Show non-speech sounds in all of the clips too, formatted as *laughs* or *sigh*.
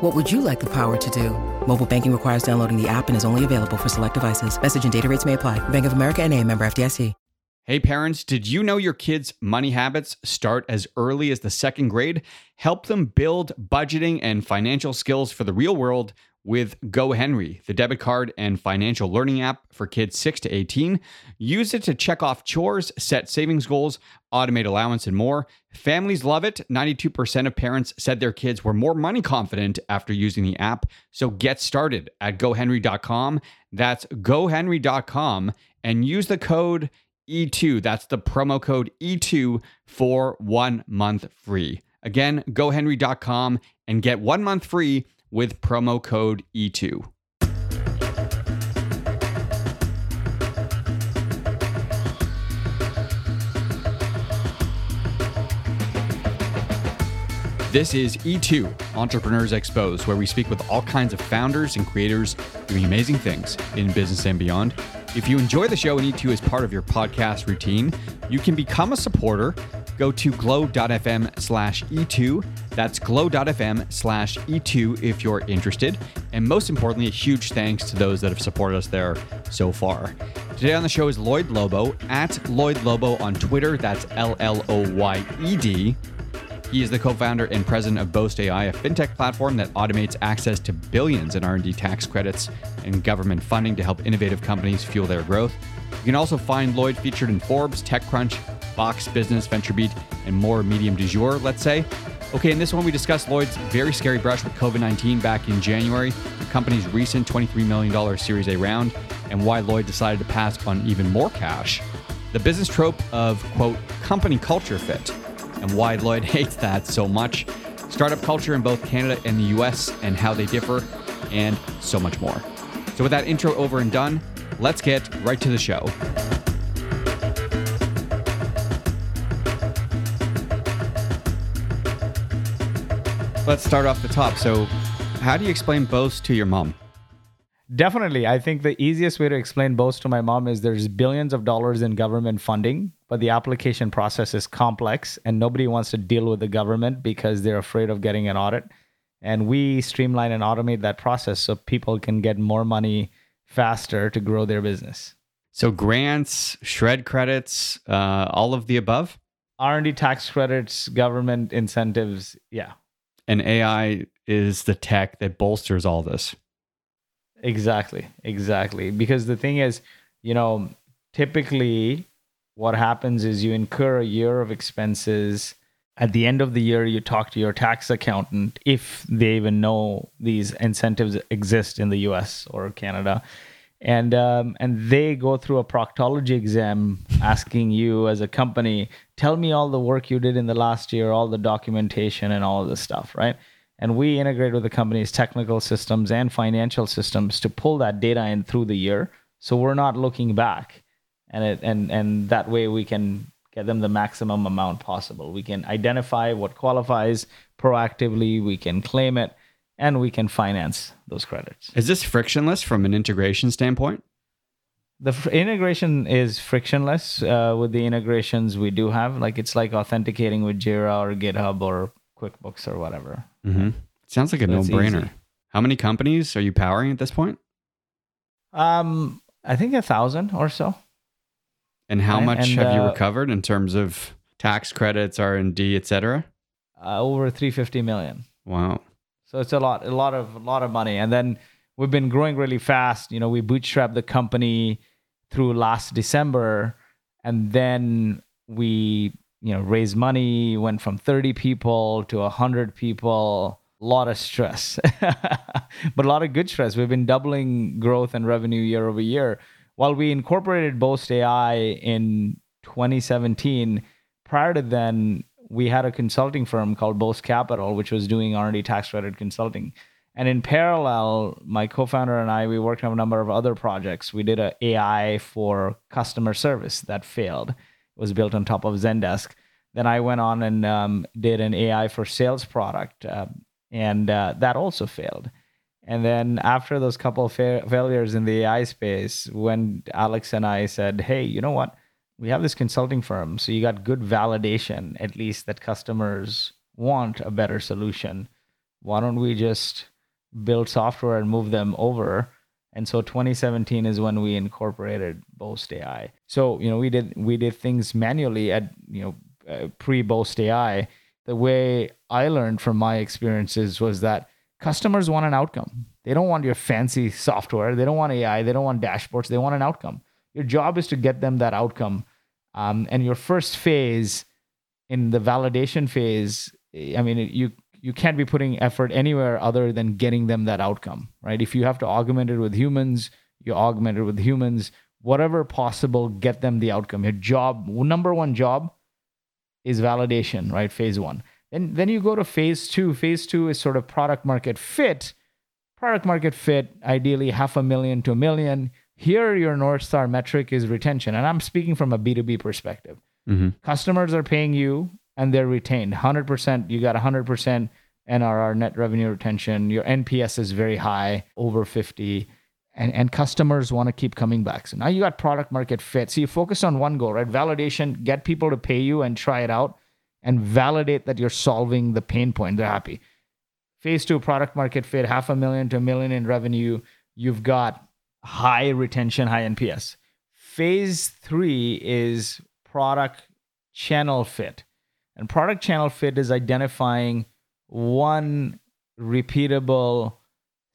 What would you like the power to do? Mobile banking requires downloading the app and is only available for select devices. Message and data rates may apply. Bank of America and a member FDIC. Hey parents, did you know your kids' money habits start as early as the second grade? Help them build budgeting and financial skills for the real world with GoHenry, the debit card and financial learning app for kids 6 to 18. Use it to check off chores, set savings goals, automate allowance, and more. Families love it. 92% of parents said their kids were more money confident after using the app. So get started at gohenry.com. That's gohenry.com and use the code E2. That's the promo code E2 for one month free. Again, gohenry.com and get one month free with promo code E E2. This is E2 Entrepreneurs Exposed, where we speak with all kinds of founders and creators doing amazing things in business and beyond. If you enjoy the show and E2 is part of your podcast routine, you can become a supporter. Go to glow.fm slash E2. That's glow.fm slash E2 if you're interested. And most importantly, a huge thanks to those that have supported us there so far. Today on the show is Lloyed Lobo at Lloyed Lobo on Twitter. That's L L O Y E D. He is the co-founder and president of Boast AI, a fintech platform that automates access to billions in R&D tax credits and government funding to help innovative companies fuel their growth. You can also find Lloyed featured in Forbes, TechCrunch, Fox Business, VentureBeat, and more medium du jour, let's say. Okay, in this one, we discussed Lloyed's very scary brush with COVID 19 back in January, the company's recent $23 million Series A round, and why Lloyed decided to pass on even more cash, the business trope of, quote, company culture fit, and why Lloyed *laughs* hates that so much, startup culture in both Canada and the US, and how they differ, and so much more. So, with that intro over and done, let's get right to the show. Let's start off the top. So, how do you explain Boast to your mom? Definitely. I think the easiest way to explain Boast to my mom is there's billions of dollars in government funding, but the application process is complex and nobody wants to deal with the government because they're afraid of getting an audit. And we streamline and automate that process so people can get more money faster to grow their business. So, grants, SR&ED credits, uh, all of the above, R&D tax credits, government incentives, yeah. and AI is the tech that bolsters all this. Exactly, exactly. Because the thing is, you know, typically what happens is you incur a year of expenses. At the end of the year, you talk to your tax accountant if they even know these incentives exist in the US or Canada. And um, and they go through a proctology exam asking you as a company, tell me all the work you did in the last year, all the documentation and all of this stuff, right? And we integrate with the company's technical systems and financial systems to pull that data in through the year. So we're not looking back. And it and and that way we can get them the maximum amount possible. We can identify what qualifies proactively, we can claim it, and we can finance those credits. Is this frictionless from an integration standpoint? The fr- integration is frictionless uh, with the integrations we do have. Like it's like authenticating with Jira or GitHub or QuickBooks or whatever. Mm-hmm. Sounds like a So no-brainer. How many companies are you powering at this point? Um, I think a thousand or so. And how Right, much and, have you uh, recovered in terms of tax credits, R and D, et cetera? Uh, over 350 million. Wow. So it's a lot, a lot of, a lot of money. And then we've been growing really fast. You know, we bootstrapped the company through last December, and then we, you know, raised money. Went from 30 people to 100 people. A lot of stress, *laughs* but a lot of good stress. We've been doubling growth and revenue year over year. While we incorporated Boast AI in 2017, prior to then, we had a consulting firm called Boast Capital, which was doing R&D tax credit consulting. And in parallel, my co-founder and I we worked on a number of other projects. We did an AI for customer service that failed. It was built on top of Zendesk. Then I went on and um, did an AI for sales product, uh, and uh, that also failed. And then after those couple of fa- failures in the AI space, when Alex and I said, "Hey, you know what? We have this consulting firm, so you got good validation, at least that customers want a better solution. Why don't we just build software and move them over?" And so 2017 is when we incorporated Boast AI. So you know we did we did things manually at you know uh, pre Boast AI. The way I learned from my experiences was that customers want an outcome. They don't want your fancy software. They don't want AI. They don't want dashboards. They want an outcome. Your job is to get them that outcome. Um, and your first phase in the validation phase, I mean, you you can't be putting effort anywhere other than getting them that outcome, right? If you have to augment it with humans, you augment it with humans. Whatever possible, get them the outcome. Your job, number one job, is validation, right? Phase one. Then then you go to phase two. Phase two is sort of product market fit. Product market fit, ideally half a million to a million. Here, your North Star metric is retention. And I'm speaking from a B2B perspective. Mm-hmm. Customers are paying you and they're retained 100%. You got 100% NRR net revenue retention. Your NPS is very high, over 50. And, and customers want to keep coming back. So now you got product market fit. So you focus on one goal, right? Validation, get people to pay you and try it out and validate that you're solving the pain point. They're happy. Phase two, product market fit, half a million to a million in revenue. You've got high retention, high NPS. Phase three is product channel fit. And product channel fit is identifying one repeatable,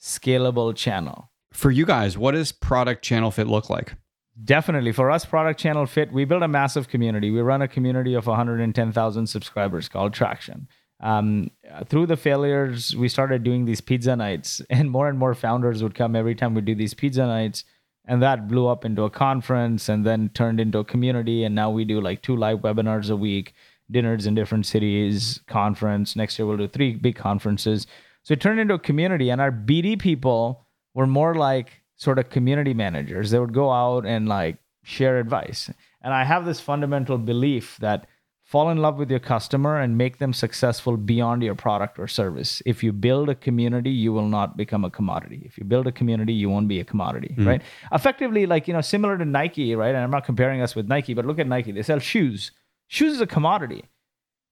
scalable channel. For you guys, what does product channel fit look like? Definitely. For us, Product Channel Fit, we build a massive community. We run a community of 110,000 subscribers called Traction. Um, through the failures, we started doing these pizza nights, *laughs* and more and more founders would come every time we do these pizza nights. And that blew up into a conference and then turned into a community. And now we do like two live webinars a week, dinners in different cities, conference. Next year, we'll do three big conferences. So it turned into a community. And our BD people were more like sort of community managers. They would go out and like share advice. And I have this fundamental belief that fall in love with your customer and make them successful beyond your product or service. If you build a community, you will not become a commodity. If you build a community, you won't be a commodity, mm. right? Effectively, like, you know, similar to Nike, right? And I'm not comparing us with Nike, but look at Nike. They sell shoes. Shoes is a commodity.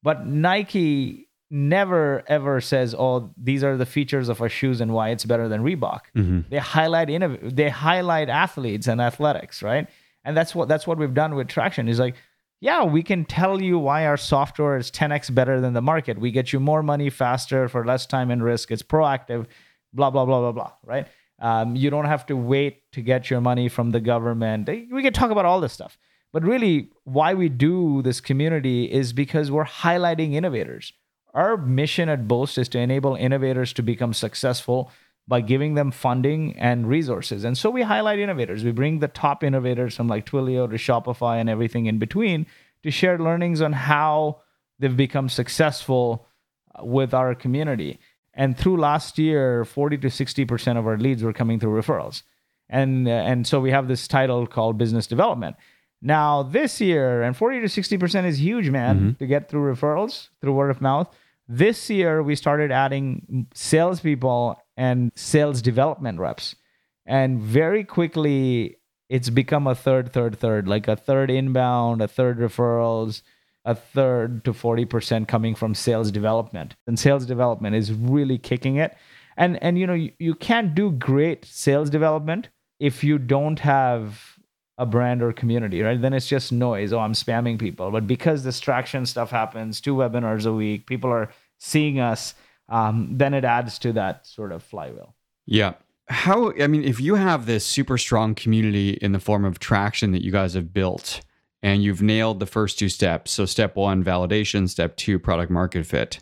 But Nike never ever says, "Oh, these are the features of our shoes and why it's better than Reebok." Mm-hmm. They highlight innov- they highlight athletes and athletics, right? And that's what that's what we've done with Traction. Is like, yeah, we can tell you why our software is 10x better than the market. We get you more money faster for less time and risk. It's proactive, blah blah blah blah blah, right? Um, you don't have to wait to get your money from the government. We can talk about all this stuff. But really, why we do this community is because we're highlighting innovators our mission at Boast is to enable innovators to become successful by giving them funding and resources. And so we highlight innovators. We bring the top innovators from like Twilio to Shopify and everything in between to share learnings on how they've become successful with our community. And through last year, 40 to 60% of our leads were coming through referrals. And, uh, and so we have this title called business development. Now, this year, and 40 to 60% is huge, man, mm-hmm. to get through referrals, through word of mouth. This year, we started adding salespeople and sales development reps. And very quickly, it's become a third, third, third, like a third inbound, a third referrals, a third to 40% coming from sales development. And sales development is really kicking it. And and you know, you, you can't do great sales development if you don't have a brand or community, right? Then it's just noise. Oh, I'm spamming people. But because distraction stuff happens, two webinars a week, people are seeing us, um, then it adds to that sort of flywheel. Yeah. How, I mean, if you have this super strong community in the form of traction that you guys have built and you've nailed the first two steps, so step one, validation, step two, product market fit,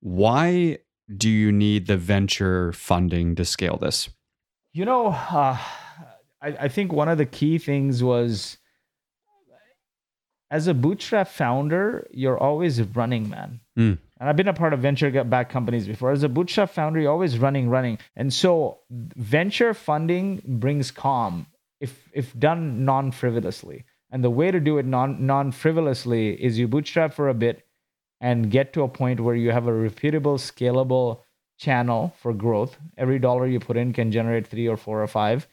why do you need the venture funding to scale this? You know, uh, I, I think one of the key things was as a bootstrap founder, you're always running, man. Mm. And I've been a part of venture backed companies before. As a bootstrap founder, you're always running, running. And so venture funding brings calm if if done non-frivolously. And the way to do it non non-frivolously is you bootstrap for a bit and get to a point where you have a repeatable, scalable channel for growth. Every dollar you put in can generate three or four or five.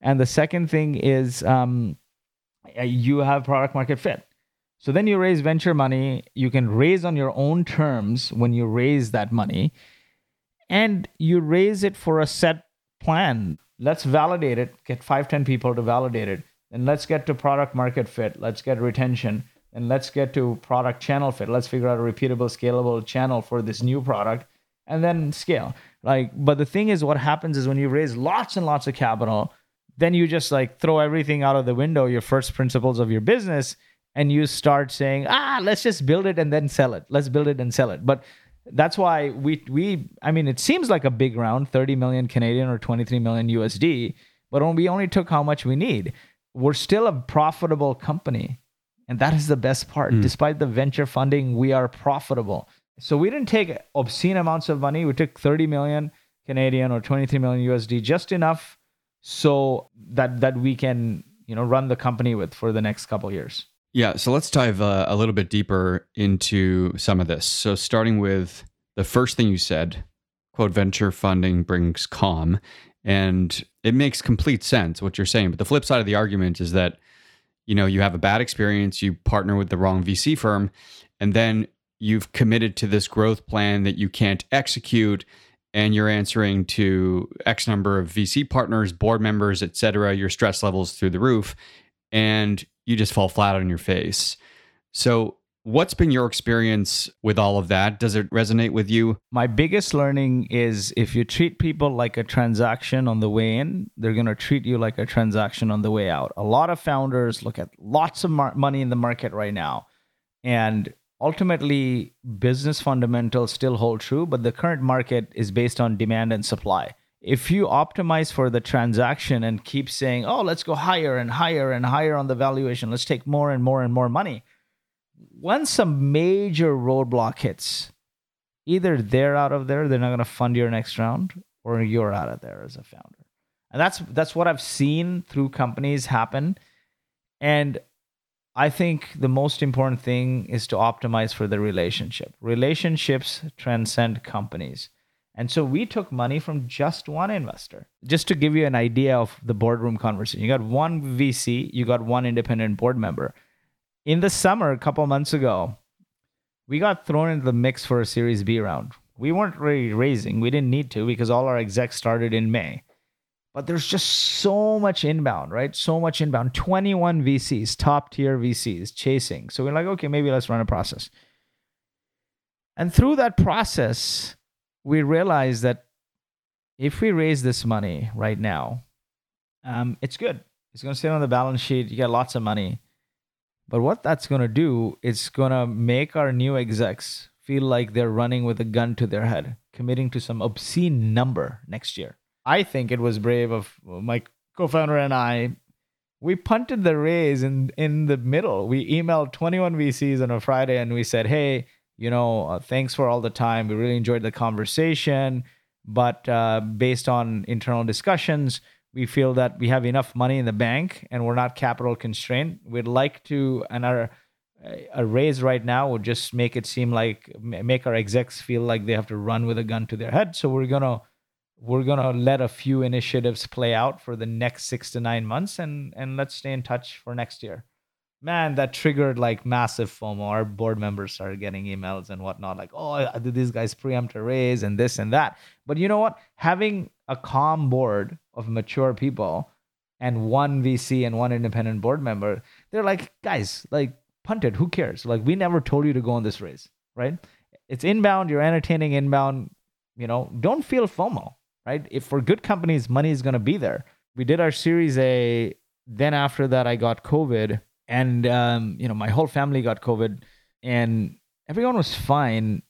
And the second thing is um, you have product market fit. So then you raise venture money. You can raise on your own terms when you raise that money. And you raise it for a set plan. Let's validate it, get five, 10 people to validate it. Then let's get to product market fit. Let's get retention. And let's get to product channel fit. Let's figure out a repeatable, scalable channel for this new product and then scale. Like, but the thing is, what happens is when you raise lots and lots of capital, then you just like throw everything out of the window, your first principles of your business, and you start saying, ah, let's just build it and then sell it. Let's build it and sell it. But that's why we we I mean it seems like a big round, 30 million Canadian or 23 million USD, but we only took how much we need. We're still a profitable company. And that is the best part. Mm. Despite the venture funding, we are profitable. So we didn't take obscene amounts of money. We took 30 million Canadian or 23 million USD, just enough so that that we can, you know, run the company with for the next couple years. Yeah, so let's dive uh, a little bit deeper into some of this. So, starting with the first thing you said, quote, venture funding brings calm. And it makes complete sense what you're saying. But the flip side of the argument is that, you know, you have a bad experience, you partner with the wrong VC firm, and then you've committed to this growth plan that you can't execute and you're answering to x number of vc partners board members et cetera your stress levels through the roof and you just fall flat on your face. So, what's been your experience with all of that? Does it resonate with you? My biggest learning is if you treat people like a transaction on the way in, they're going to treat you like a transaction on the way out. A lot of founders look at lots of mar- money in the market right now. And ultimately, business fundamentals still hold true, but the current market is based on demand and supply if you optimize for the transaction and keep saying, oh, let's go higher and higher and higher on the valuation, let's take more and more and more money, once some major roadblock hits, either they're out of there, they're not going to fund your next round, or you're out of there as a founder. And that's that's what I've seen through companies happen. And I think the most important thing is to optimize for the relationship. Relationships transcend companies. And so we took money from just one investor. Just to give you an idea of the boardroom conversation, you got one VC, you got one independent board member. In the summer, a couple months ago, we got thrown into the mix for a Series B round. We weren't really raising, we didn't need to because all our execs started in May. But there's just so much inbound, right? So much inbound. 21 VCs, top tier VCs chasing. So we're like, okay, maybe let's run a process. And through that process, we realize that if we raise this money right now, um, it's good. It's going to sit on the balance sheet. You get lots of money. But what that's going to do is going to make our new execs feel like they're running with a gun to their head, committing to some obscene number next year. I think it was brave of my co-founder and I. We punted the raise in in the middle. We emailed 21 VCs on a Friday and we said, "Hey, you know, uh, thanks for all the time. We really enjoyed the conversation. But uh, based on internal discussions, we feel that we have enough money in the bank and we're not capital constrained. We'd like to, and our a raise right now would just make it seem like make our execs feel like they have to run with a gun to their head. So we're gonna we're gonna let a few initiatives play out for the next six to nine months, and and let's stay in touch for next year man, that triggered like massive FOMO. Our board members started getting emails and whatnot, like, oh, did these guys preempt a raise and this and that. But you know what? Having a calm board of mature people and one VC and one independent board member, they're like, guys, like, punt it. Who cares? Like, we never told you to go on this raise, right? It's inbound. You're entertaining inbound. You know, don't feel FOMO, right? If for good companies, money is going to be there. We did our Series A. Then after that, I got COVID and um, you know my whole family got covid and everyone was fine.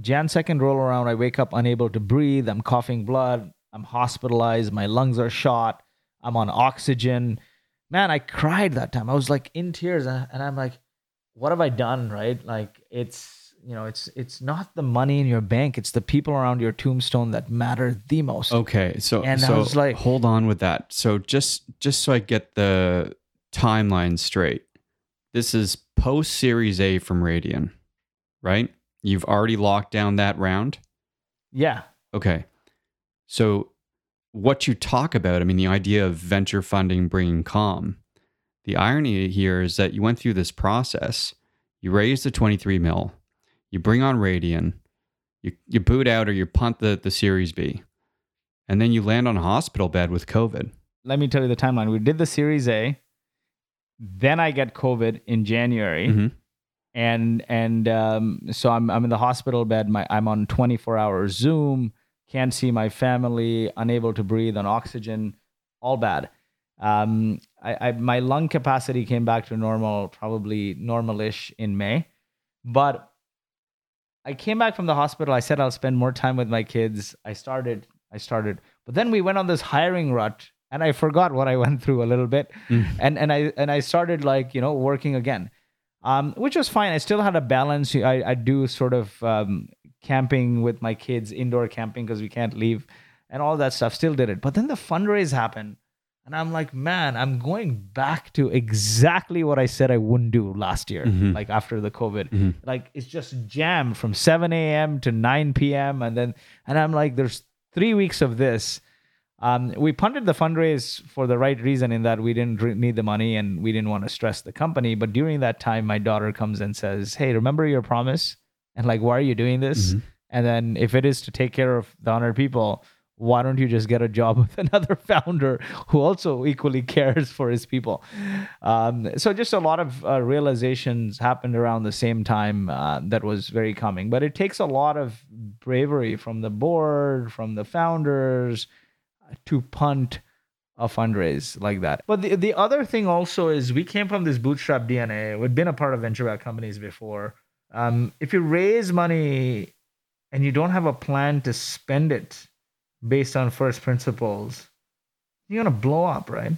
Jan 2nd roll around i wake up unable to breathe. I'm coughing blood. I'm hospitalized. My lungs are shot. I'm on oxygen. Man i cried that time. I was like in tears and i'm like what have i done right? Like it's you know, it's it's not the money in your bank; it's the people around your tombstone that matter the most. Okay, so And I was like- hold on with that. So just just so I get the timeline straight, this is post Series A from Radian, right? You've already locked down that round. Yeah, Okay, so what you talk about, I mean, the idea of venture funding bringing calm. The irony here is that you went through this process. You raised the 23 mil. You bring on Radian. You, you boot out or you punt the, the Series B. And then you land on a hospital bed with COVID. let me tell you the timeline. We did the Series A, then I get COVID in January, Mhm. and and um, so I'm I'm in the hospital bed. My I'm on 24 hour Zoom. Can't see my family. Unable to breathe on oxygen. All bad. Um, I, I my lung capacity came back to normal, probably normalish in May, but I came back from the hospital. I said I'll spend more time with my kids. I started. I started, but then we went on this hiring rut, and I forgot what I went through a little bit, Mm. and and I and I started like you know working again, um, which was fine. I still had a balance. I I do sort of um, camping with my kids, indoor camping because we can't leave, and all that stuff. Still did it, but then the fundraise happened. And I'm like, man, I'm going back to exactly what I said I wouldn't do last year, Mhm. like after the COVID Mhm. like it's just jammed from 7 a.m to 9 p.m and then and i'm like there's three weeks of this um, we punted the fundraise for the right reason in that we didn't need the money and we didn't want to stress the company. But during that time my daughter comes and says hey remember your promise? And like why are you doing this? Mhm. and then if it is to take care of the 100 people why don't you just get a job *laughs* with another founder who also equally cares for his people? Um, so just a lot of uh, realizations happened around the same time uh, that was very coming but it takes a lot of bravery from the board from the founders to punt a fundraise like that. But the, the other thing also is we came from this bootstrap dna we'd been a part of venture backed companies before. Um, if you raise money and you don't have a plan to spend it based on first principles you're gonna blow up right?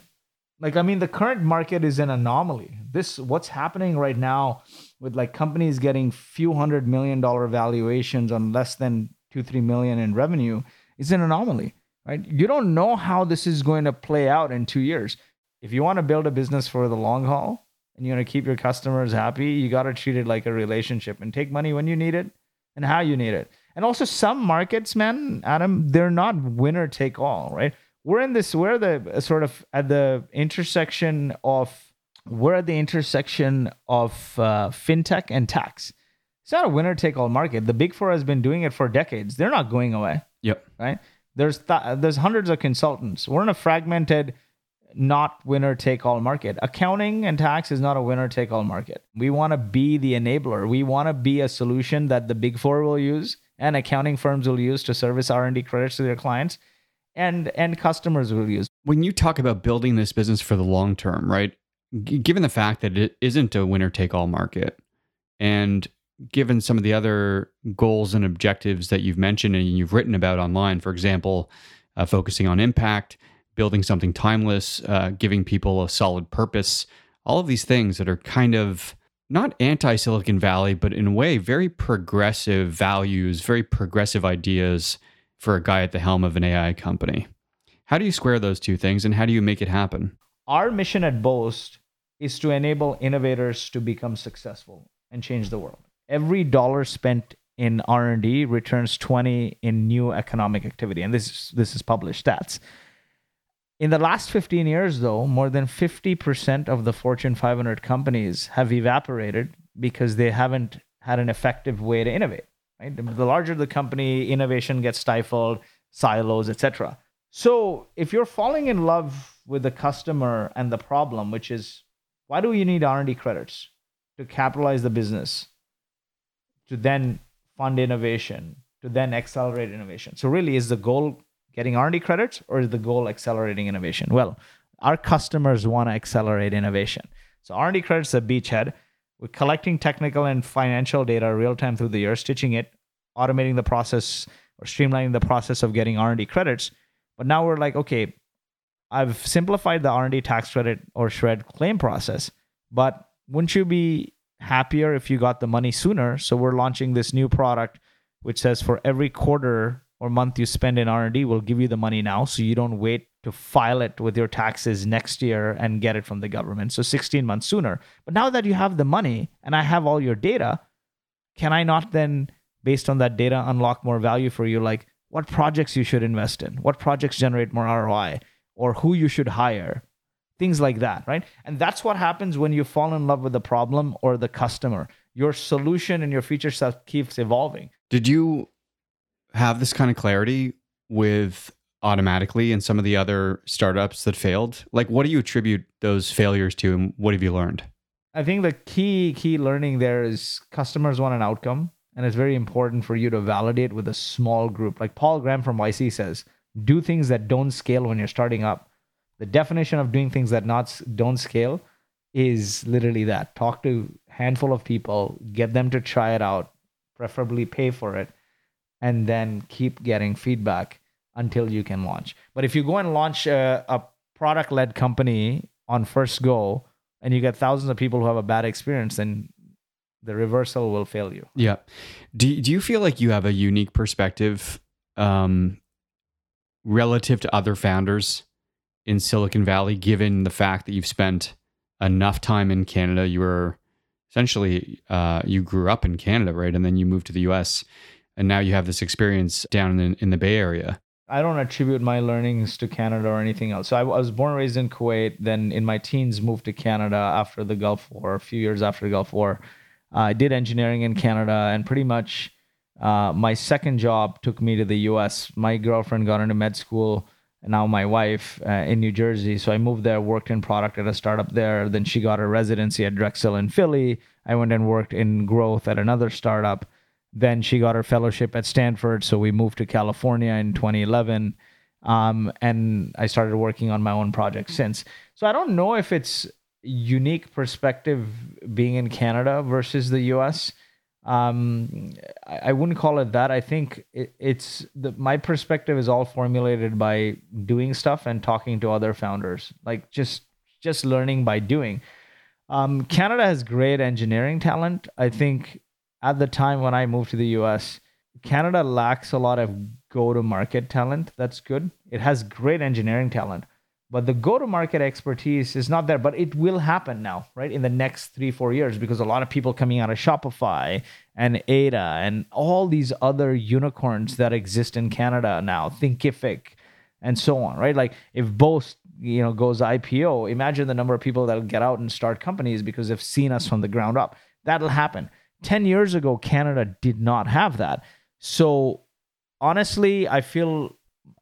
Like i mean the current market is an anomaly. This what's happening right now with like companies getting few hundred million dollar valuations on less than two three million in revenue is an anomaly right? You don't know how this is going to play out in two years. If you want to build a business for the long haul and you want to keep your customers happy you got to treat it like a relationship and take money when you need it and how you need it. And also some markets man adam they're not winner take all right? We're in this we're the uh, sort of at the intersection of we're at the intersection of uh, fintech and tax. It's not a winner take all market. The big four has been doing it for decades. They're not going away. Yep. right there's th- there's hundreds of consultants. We're in a fragmented not winner take all market. Accounting and tax is not a winner take all market. We want to be the enabler. We want to be a solution that the big four will use and accounting firms will use to service r&d credits to their clients and and customers will use. When you talk about building this business for the long term, right? G- given the fact that it isn't a winner take all market, and given some of the other goals and objectives that you've mentioned and you've written about online, for example, uh, focusing on impact, building something timeless, uh, giving people a solid purpose, all of these things that are kind of not anti Silicon Valley, but in a way, very progressive values, very progressive ideas for a guy at the helm of an AI company. How do you square those two things and how do you make it happen? our mission at boast is to enable innovators to become successful and change the world every dollar spent in r&d returns 20 in new economic activity. And this this is published stats. In the last 15 years though more than 50% of the fortune 500 companies have evaporated because they haven't had an effective way to innovate right? The the larger the company innovation gets stifled silos etc so if you're falling in love with the customer and the problem, which is why do you need R&D credits to capitalize the business, to then fund innovation, to then accelerate innovation? So really, is the goal getting R&D credits or is the goal accelerating innovation? Well, our customers want to accelerate innovation. So R&D credits are beachhead. We're collecting technical and financial data real time through the year, stitching it, automating the process or streamlining the process of getting R&D credits. But now we're like, okay, I've simplified the R&D tax credit or SR&ED claim process, but wouldn't you be happier if you got the money sooner. So we're launching this new product which says for every quarter or month you spend in R&D, we'll give you the money now so you don't wait to file it with your taxes next year and get it from the government. So 16 months sooner. But now that you have the money and I have all your data, can I not then based on that data unlock more value for you like what projects you should invest in, what projects generate more ROI or who you should hire? Things like that, right? And that's what happens when you fall in love with the problem or the customer. Your solution and your feature set keeps evolving. Did you have this kind of clarity with automatically and some of the other startups that failed? Like, what do you attribute those failures to, and what have you learned? I think the key key learning there is customers want an outcome, and it's very important for you to validate with a small group. Like Paul Graham from YC says, do things that don't scale when you're starting up. The definition of doing things that not don't scale is literally that. Talk to handful of people, get them to try it out, preferably pay for it, and then keep getting feedback until you can launch. But if you go and launch a, a product led company on first go and you get thousands of people who have a bad experience, then the reversal will fail you. Yeah. Do, do you feel like you have a unique perspective um, relative to other founders in Silicon Valley, given the fact that you've spent enough time in Canada? You were essentially, uh, you grew up in Canada, right? And then you moved to the US and now you have this experience down in, in the Bay Area. I don't attribute my learnings to Canada or anything else. So I, was born and raised in Kuwait. Then in my teens, moved to Canada after the Gulf War. A few years after the Gulf War, uh, I did engineering in Canada, and pretty much uh, my second job took me to the U.S. My girlfriend got into med school, now my wife uh, in New Jersey. So I moved there, worked in product at a startup there. Then she got her residency at Drexel in Philly. I went and worked in growth at another startup then she got her fellowship at Stanford, so we moved to California in 2011, um, and I started working on my own project since. So I don't know if it's unique perspective being in Canada versus the U.S. Um, I, I, wouldn't call it that. I think it, it's the, my perspective is all formulated by doing stuff and talking to other founders, like just just learning by doing. Um, Canada has great engineering talent. I think at the time when I moved to the US, Canada lacks a lot of go to market talent. That's good. It has great engineering talent, but the go to market expertise is not there. But it will happen now, right? In the next three, four years, because a lot of people coming out of Shopify and Ada and all these other unicorns that exist in Canada now, Thinkific and so on, right? Like if Boast you know goes IPO, imagine the number of people that'll get out and start companies because they've seen us from the ground up. That'll happen. 10 years ago, Canada did not have that. So honestly, I feel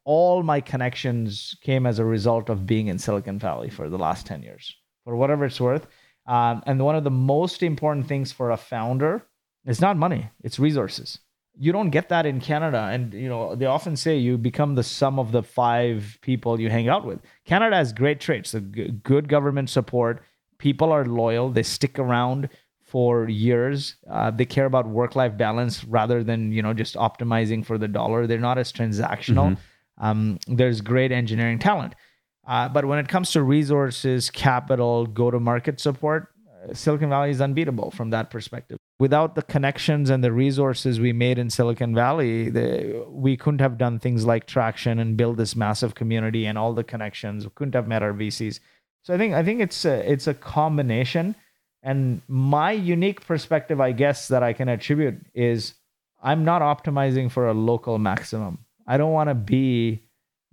all my connections came as a result of being in Silicon Valley for the last 10 years, for whatever it's worth. Um, and one of the most important things for a founder is not money, it's resources. You don't get that in Canada. And, you know, they often say you become the sum of the five people you hang out with. Canada has great traits, the good government support. People are loyal, they stick around for years. Uh, they care about work-life balance rather than you know just optimizing for the dollar. They're not as transactional. Mm-hmm. Um, there's great engineering talent, uh, but when it comes to resources, capital, go-to-market support, uh, Silicon Valley is unbeatable from that perspective. Without the connections and the resources we made in Silicon Valley, the, we couldn't have done things like traction and build this massive community and all the connections. We couldn't have met our VCs. So I think I think it's a, it's a combination and my unique perspective, I guess, that I can attribute is I'm not optimizing for a local maximum. I don't want to be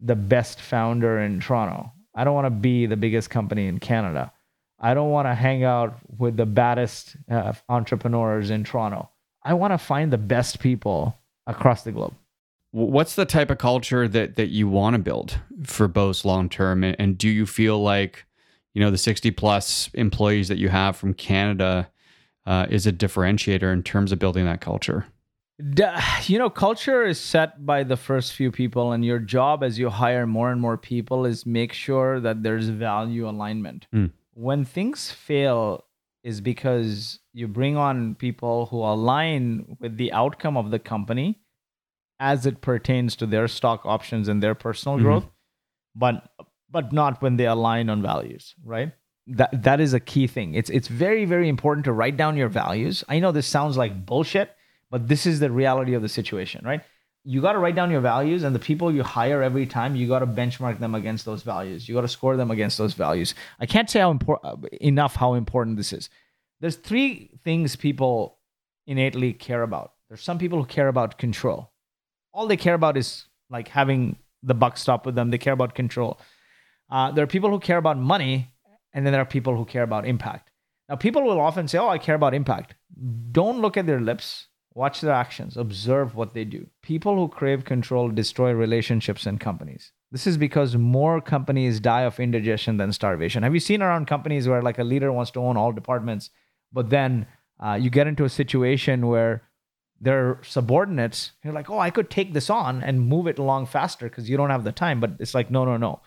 the best founder in Toronto. I don't want to be the biggest company in Canada. I don't want to hang out with the baddest uh, entrepreneurs in Toronto. I want to find the best people across the globe. What's the type of culture that that you want to build for Boast long term? And do you feel like you know the 60 plus employees that you have from canada uh, is a differentiator in terms of building that culture *sighs* you know culture is set by the first few people and your job as you hire more and more people is make sure that there's value alignment mm. when things fail is because you bring on people who align with the outcome of the company as it pertains to their stock options and their personal mm-hmm. growth but but not when they align on values, right? that that is a key thing. It's it's very very important to write down your values. I know this sounds like bullshit, but this is the reality of the situation, right? You got to write down your values, and the people you hire every time, you got to benchmark them against those values. You got to score them against those values. I can't say how important enough how important this is. There's three things people innately care about. There's some people who care about control. All they care about is like having the buck stop with them. They care about control. Uh, there are people who care about money, and then there are people who care about impact. Now, people will often say, Oh, I care about impact. Don't look at their lips, watch their actions, observe what they do. People who crave control destroy relationships and companies. This is because more companies die of indigestion than starvation. Have you seen around companies where like a leader wants to own all departments, but then uh, you get into a situation where their subordinates, you're like, oh, I could take this on and move it along faster because you don't have the time. But it's like, no, no, no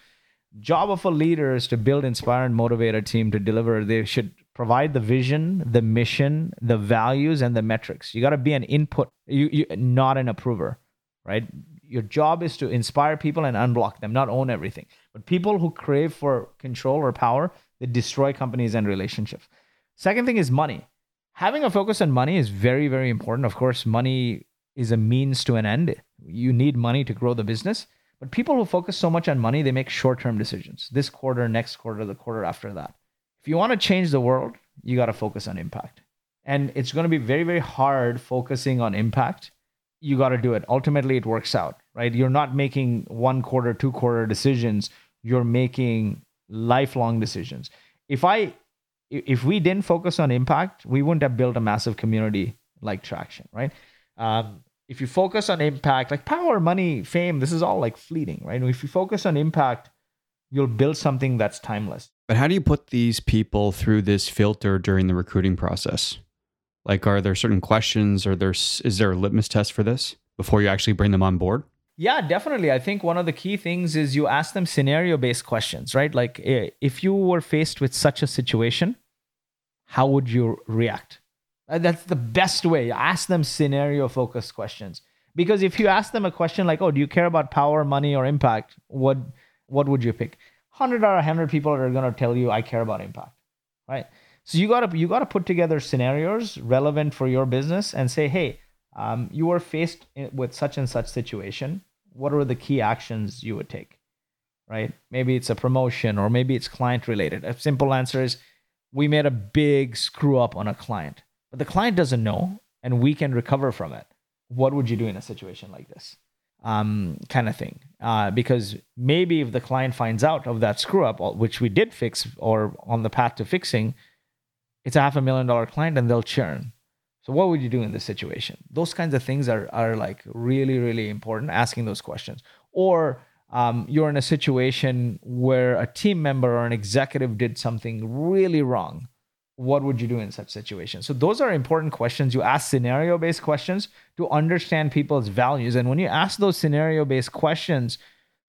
job of a leader is to build, inspire, and motivate a team to deliver. They should provide the vision, the mission, the values, and the metrics. You got to be an input, you, you not an approver, right? Your job is to inspire people and unblock them, not own everything. But people who crave for control or power, they destroy companies and relationships. Second thing is money. Having a focus on money is very, very important. Of course, money is a means to an end. You need money to grow the business but people who focus so much on money, they make short term decisions this quarter, next quarter, the quarter after that. If you want to change the world, you got to focus on impact. And it's going to be very, very hard focusing on impact. You got to do it. Ultimately, it works out, right? You're not making one quarter, two quarter decisions. You're making lifelong decisions. If I, if we didn't focus on impact, we wouldn't have built a massive community like Traction, right? Um, if you focus on impact, like power, money, fame, this is all like fleeting, right? And if you focus on impact, you'll build something that's timeless. But how do you put these people through this filter during the recruiting process? Like, are there certain questions or there's is there a litmus test for this before you actually bring them on board? Yeah, definitely. I think one of the key things is you ask them scenario based questions, right? Like, eh, if you were faced with such a situation, how would you react? Uh, that's the best way. Ask them scenario focused questions. Because if you ask them a question like, "Oh, do you care about power, money, or impact?" What what would you pick? Hundred out of hundred people are going to tell you, "I care about impact," right? So you gotta you gotta put together scenarios relevant for your business and say, "Hey, um, you are faced with such and such situation. What are the key actions you would take?" Right? Maybe it's a promotion, or maybe it's client related. A simple answer is, "We made a big screw up on a client." but the client doesn't know and we can recover from it what would you do in a situation like this um, kind of thing. Uh, because maybe if the client finds out of that screw up which we did fix or on the path to fixing it's a half a million dollar client and they'll churn. So what would you do in this situation? Those kinds of things are, are like really really important asking those questions. Or um, you're in a situation where a team member or an executive did something really wrong what would you do in such situations? So those are important questions. You ask scenario based questions to understand people's values. And when you ask those scenario based questions,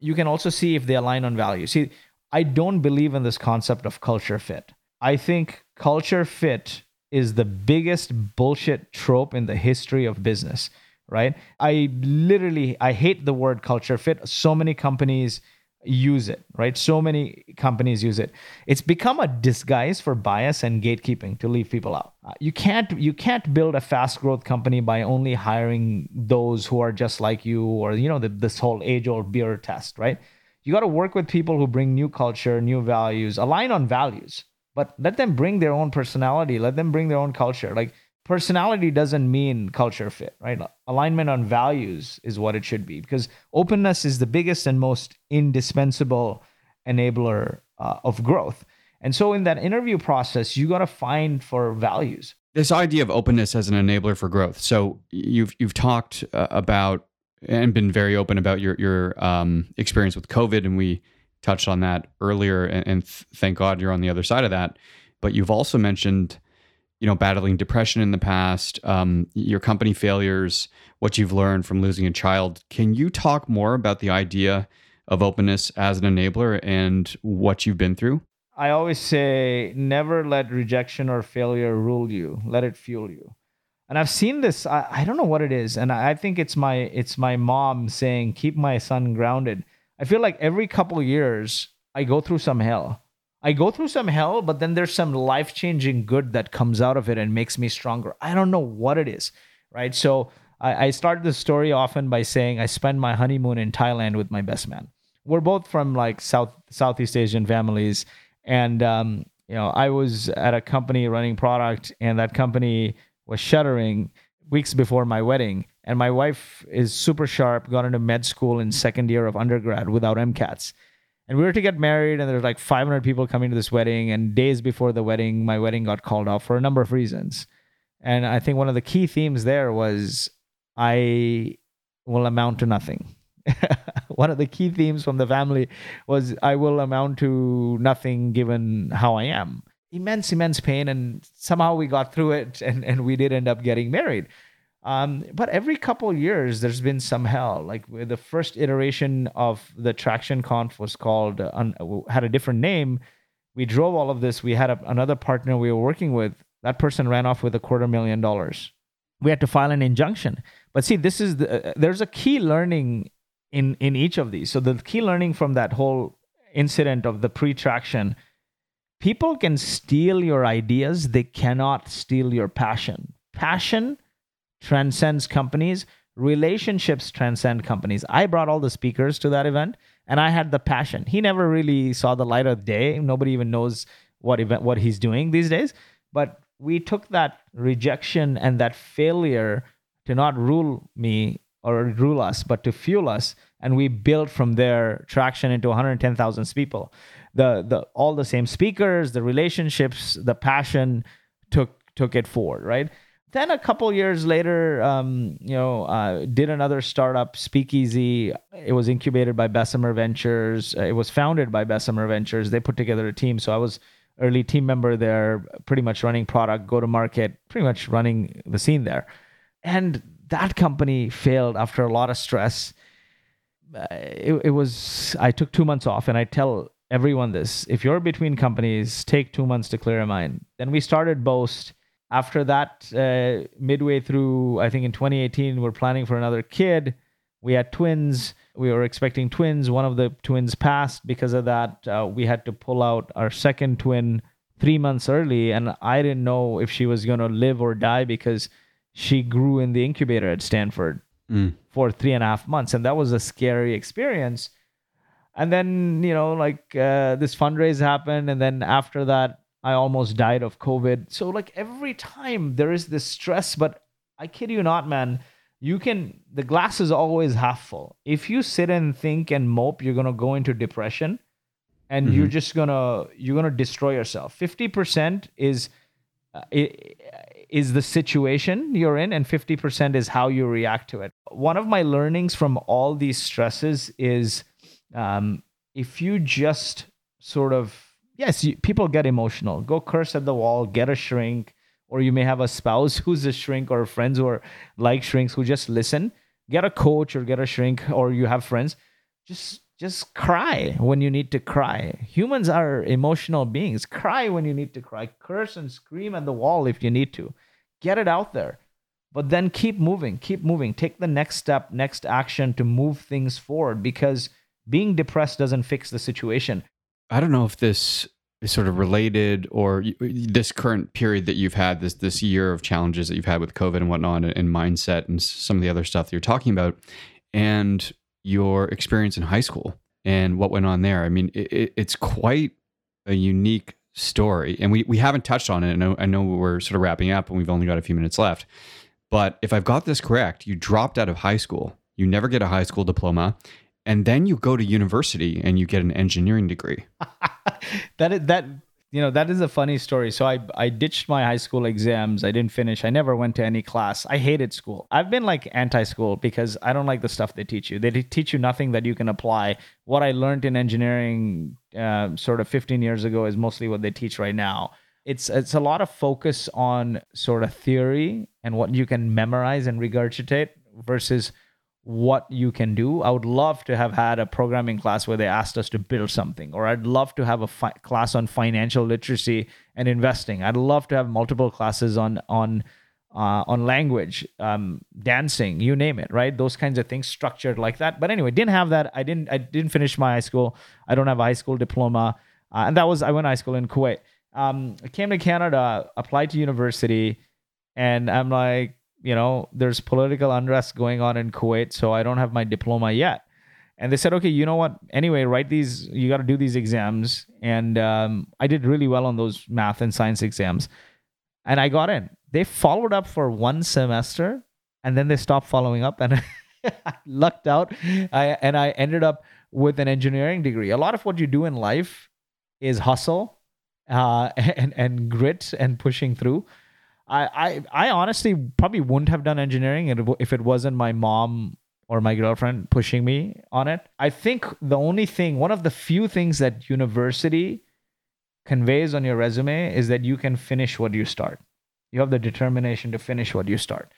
you can also see if they align on values. See, I don't believe in this concept of culture fit. I think culture fit is the biggest bullshit trope in the history of business, right? I literally I hate the word culture fit. So many companies use it, right? So many companies use it. It's become a disguise for bias and gatekeeping to leave people out. Uh, you can't you can't build a fast growth company by only hiring those who are just like you or you know the, this whole age old beer test, right? You got to work with people who bring new culture, new values, align on values, but let them bring their own personality, let them bring their own culture. Like personality doesn't mean culture fit, right? Alignment on values is what it should be because openness is the biggest and most indispensable enabler uh, of growth. And so in that interview process, you got to find for values. This idea of openness as an enabler for growth. So you've you've talked uh, about and been very open about your your um, experience with COVID, and we touched on that earlier. And, and th- thank God you're on the other side of that. But you've also mentioned you know, battling depression in the past, um, your company failures, what you've learned from losing a child. Can you talk more about the idea of openness as an enabler and what you've been through? I always say, never let rejection or failure rule you. Let it fuel you. And I've seen this. I, I don't know what it is, and I think it's my it's my mom saying, "Keep my son grounded." I feel like every couple years I go through some hell I go through some hell, but then there's some life changing good that comes out of it and makes me stronger. I don't know what it is, right? So I, I start the story often by saying I spent my honeymoon in Thailand with my best man. We're both from like South Southeast Asian families, and um, you know I was at a company running product, and that company was shuttering weeks before my wedding. And my wife is super sharp, got into med school in second year of undergrad without MCATs and we were to get married and there's like 500 people coming to this wedding and days before the wedding my wedding got called off for a number of reasons. And i think one of the key themes there was i will amount to nothing. *laughs* One of the key themes from the family was i will amount to nothing given how i am. Immense immense pain and somehow we got through it and, and we did end up getting married um, but every couple years, there's been some hell. Like the first iteration of the Traction Conf was called, uh, had a different name. We drove all of this. We had a, another partner we were working with. That person ran off with a quarter million dollars. We had to file an injunction. But see, this is the, uh, there's a key learning in in each of these. So the key learning from that whole incident of the pre-traction, people can steal your ideas. They cannot steal your passion. Passion transcends companies. Relationships transcend companies. I brought all the speakers to that event and I had the passion. He never really saw the light of day. Nobody even knows what event what he's doing these days. But we took that rejection and that failure to not rule me or rule us, but to fuel us. And we built from there traction into 110,000 people. The the all the same speakers, the relationships, the passion took took it forward, right? Then a couple years later, um, you know, uh, did another startup, Speakeasy. It was incubated by Bessemer Ventures. Uh, it was founded by Bessemer Ventures. They put together a team. So I was early team member there, pretty much running product, go to market, pretty much running the scene there. And that company failed after a lot of stress. Uh, it, it was, I took two months off and I tell everyone this if you're between companies, take two months to clear your mind. Then we started Boast after that, uh, midway through, I think in 2018, we're planning for another kid. We had twins. We were expecting twins. One of the twins passed. Because of that, uh, we had to pull out our second twin three months early. And I didn't know if she was going to live or die because she grew in the incubator at Stanford mm. for three and a half months. And that was a scary experience. And then, you know, like uh, this fundraise happened. And then after that, I almost died of COVID. So like every time there is this stress, but I kid you not, man, you can the glass is always half full. If you sit and think and mope, you're gonna go into depression and mm-hmm. you're just gonna you're gonna destroy yourself. 50% is uh, is the situation you're in and 50% is how you react to it. One of my learnings from all these stresses is um, if you just sort of yes, you, people get emotional. Go curse at the wall, get a shrink, or you may have a spouse who's a shrink or friends who are like shrinks who just listen. Get a coach or get a shrink, or you have friends. Just just cry when you need to cry. Humans are emotional beings. Cry when you need to cry. Curse and scream at the wall if you need to. Get it out there. But then keep moving, keep moving. Take the next step, next action to move things forward because being depressed doesn't fix the situation. I don't know if this is sort of related or this current period that you've had this this year of challenges that you've had with COVID and whatnot and mindset and some of the other stuff that you're talking about and your experience in high school and what went on there. I mean, it, it's quite a unique story, and we we haven't touched on it. I know I know we're sort of wrapping up, and we've only got a few minutes left. But if I've got this correct, you dropped out of high school. You never get a high school diploma, and then you go to university and you get an engineering degree. *laughs* that is, that you know that is a funny story. So I I ditched my high school exams. I didn't finish. I never went to any class. I hated school. I've been like anti-school because I don't like the stuff they teach you. They teach you nothing that you can apply. What I learned in engineering uh, sort of 15 years ago is mostly what they teach right now. It's it's a lot of focus on sort of theory and what you can memorize and regurgitate versus what you can do. I would love to have had a programming class where they asked us to build something, or I'd love to have a fi- class on financial literacy and investing. I'd love to have multiple classes on on uh, on language, um, dancing, you name it, right? Those kinds of things structured like that. But anyway, didn't have that. I didn't. I didn't finish my high school. I don't have a high school diploma. uh, and that was I went to high school in Kuwait. Um, I came to Canada, applied to university, and I'm like, you know, there's political unrest going on in Kuwait, so I don't have my diploma yet. And they said, okay, you know what? Anyway, write these. You got to do these exams, and um, I did really well on those math and science exams, and I got in. They followed up for one semester, and then they stopped following up, and *laughs* I lucked out. I and I ended up with an engineering degree. A lot of what you do in life is hustle, uh, *laughs* and and grit and pushing through. I, I I honestly probably wouldn't have done engineering if it wasn't my mom or my girlfriend pushing me on it. I think the only thing, one of the few things that university conveys on your resume is that you can finish what you start. You have the determination to finish what you start.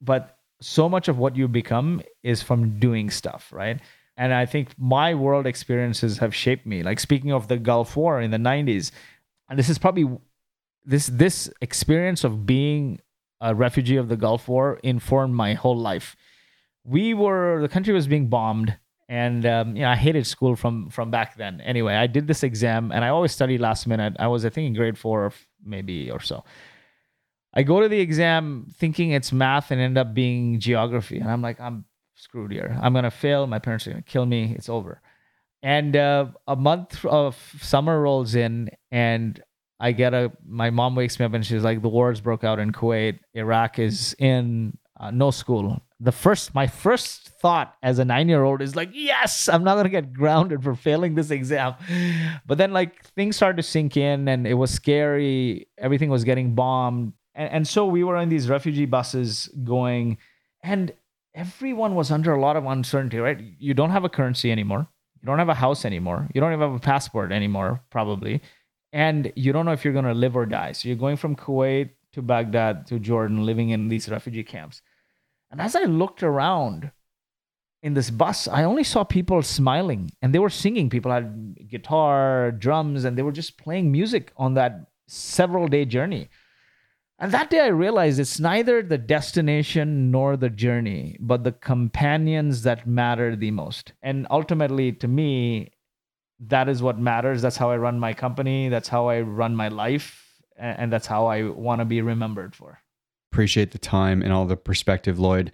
But so much of what you become is from doing stuff, right? And I think my world experiences have shaped me. Like speaking of the Gulf War in the 90s, and this is probably this this experience of being a refugee of the Gulf War informed my whole life. We were the country was being bombed, and um, you know I hated school from from back then. Anyway, I did this exam, and I always studied last minute. I was I think in grade four, maybe or so. I go to the exam thinking it's math and end up being geography, and I'm like I'm screwed here. I'm gonna fail. My parents are gonna kill me. It's over. And uh, a month of summer rolls in, and I get a my mom wakes me up and she's like, the wars broke out in Kuwait. Iraq is in uh, no school. The first, my first thought as a nine year old is like, yes, I'm not gonna get grounded for failing this exam. But then like things started to sink in, and it was scary. Everything was getting bombed, and, and so we were in these refugee buses going, and everyone was under a lot of uncertainty. Right? You don't have a currency anymore. You don't have a house anymore. You don't even have a passport anymore, probably and you don't know if you're going to live or die. So you're going from Kuwait to Baghdad to Jordan, living in these refugee camps. And as I looked around in this bus, I only saw people smiling and they were singing. People had guitar, drums, and they were just playing music on that several day journey. And that day I realized it's neither the destination nor the journey, but the companions that matter the most. And ultimately, to me, that is what matters. That's how I run my company. That's how I run my life. And that's how I want to be remembered for. Appreciate the time and all the perspective, Lloyed.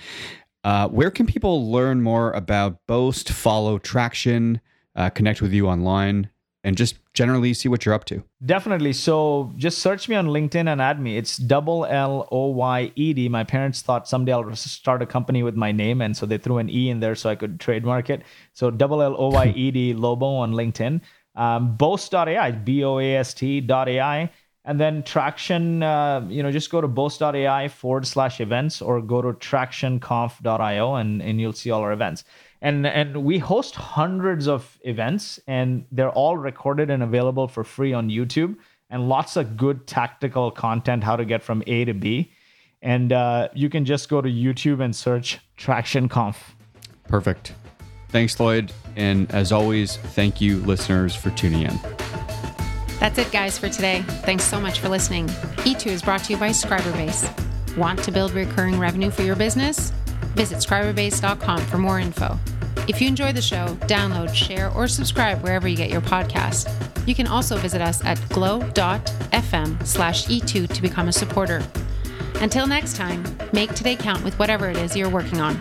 Uh, where can people learn more about Boast, follow Traction, uh, connect with you online? And just generally see what you're up to. Definitely. So just search me on LinkedIn and add me. It's double L O Y E D. My parents thought someday I'll start a company with my name, and so they threw an E in there so I could trademark it. So double L O Y E D *laughs* Lobo on LinkedIn. Um, Boast.ai, B O A S T.ai. And then Traction, uh, you know, just go to boast.ai forward slash events or go to tractionconf.io and, and you'll see all our events and and we host hundreds of events and they're all recorded and available for free on youtube and lots of good tactical content how to get from a to b. And uh, you can just go to youtube and search traction conf. Perfect. Thanks lloyed. And as always thank you listeners for tuning in. That's it guys for today. Thanks so much for listening. E2 is brought to you by scriberbase. Want to build recurring revenue for your business Visit scriberbase.com for more info. If you enjoy the show, download, share, or subscribe wherever you get your podcast. You can also visit us at glow.fm slash E2 to become a supporter. Until next time, make today count with whatever it is you're working on.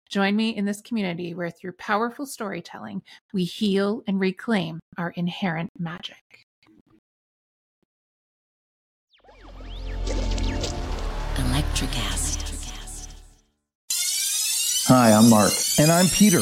Join me in this community where, through powerful storytelling, we heal and reclaim our inherent magic. Electricast. Hi, I'm Mark. And I'm Peter.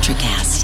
Electrocast. Electrocast.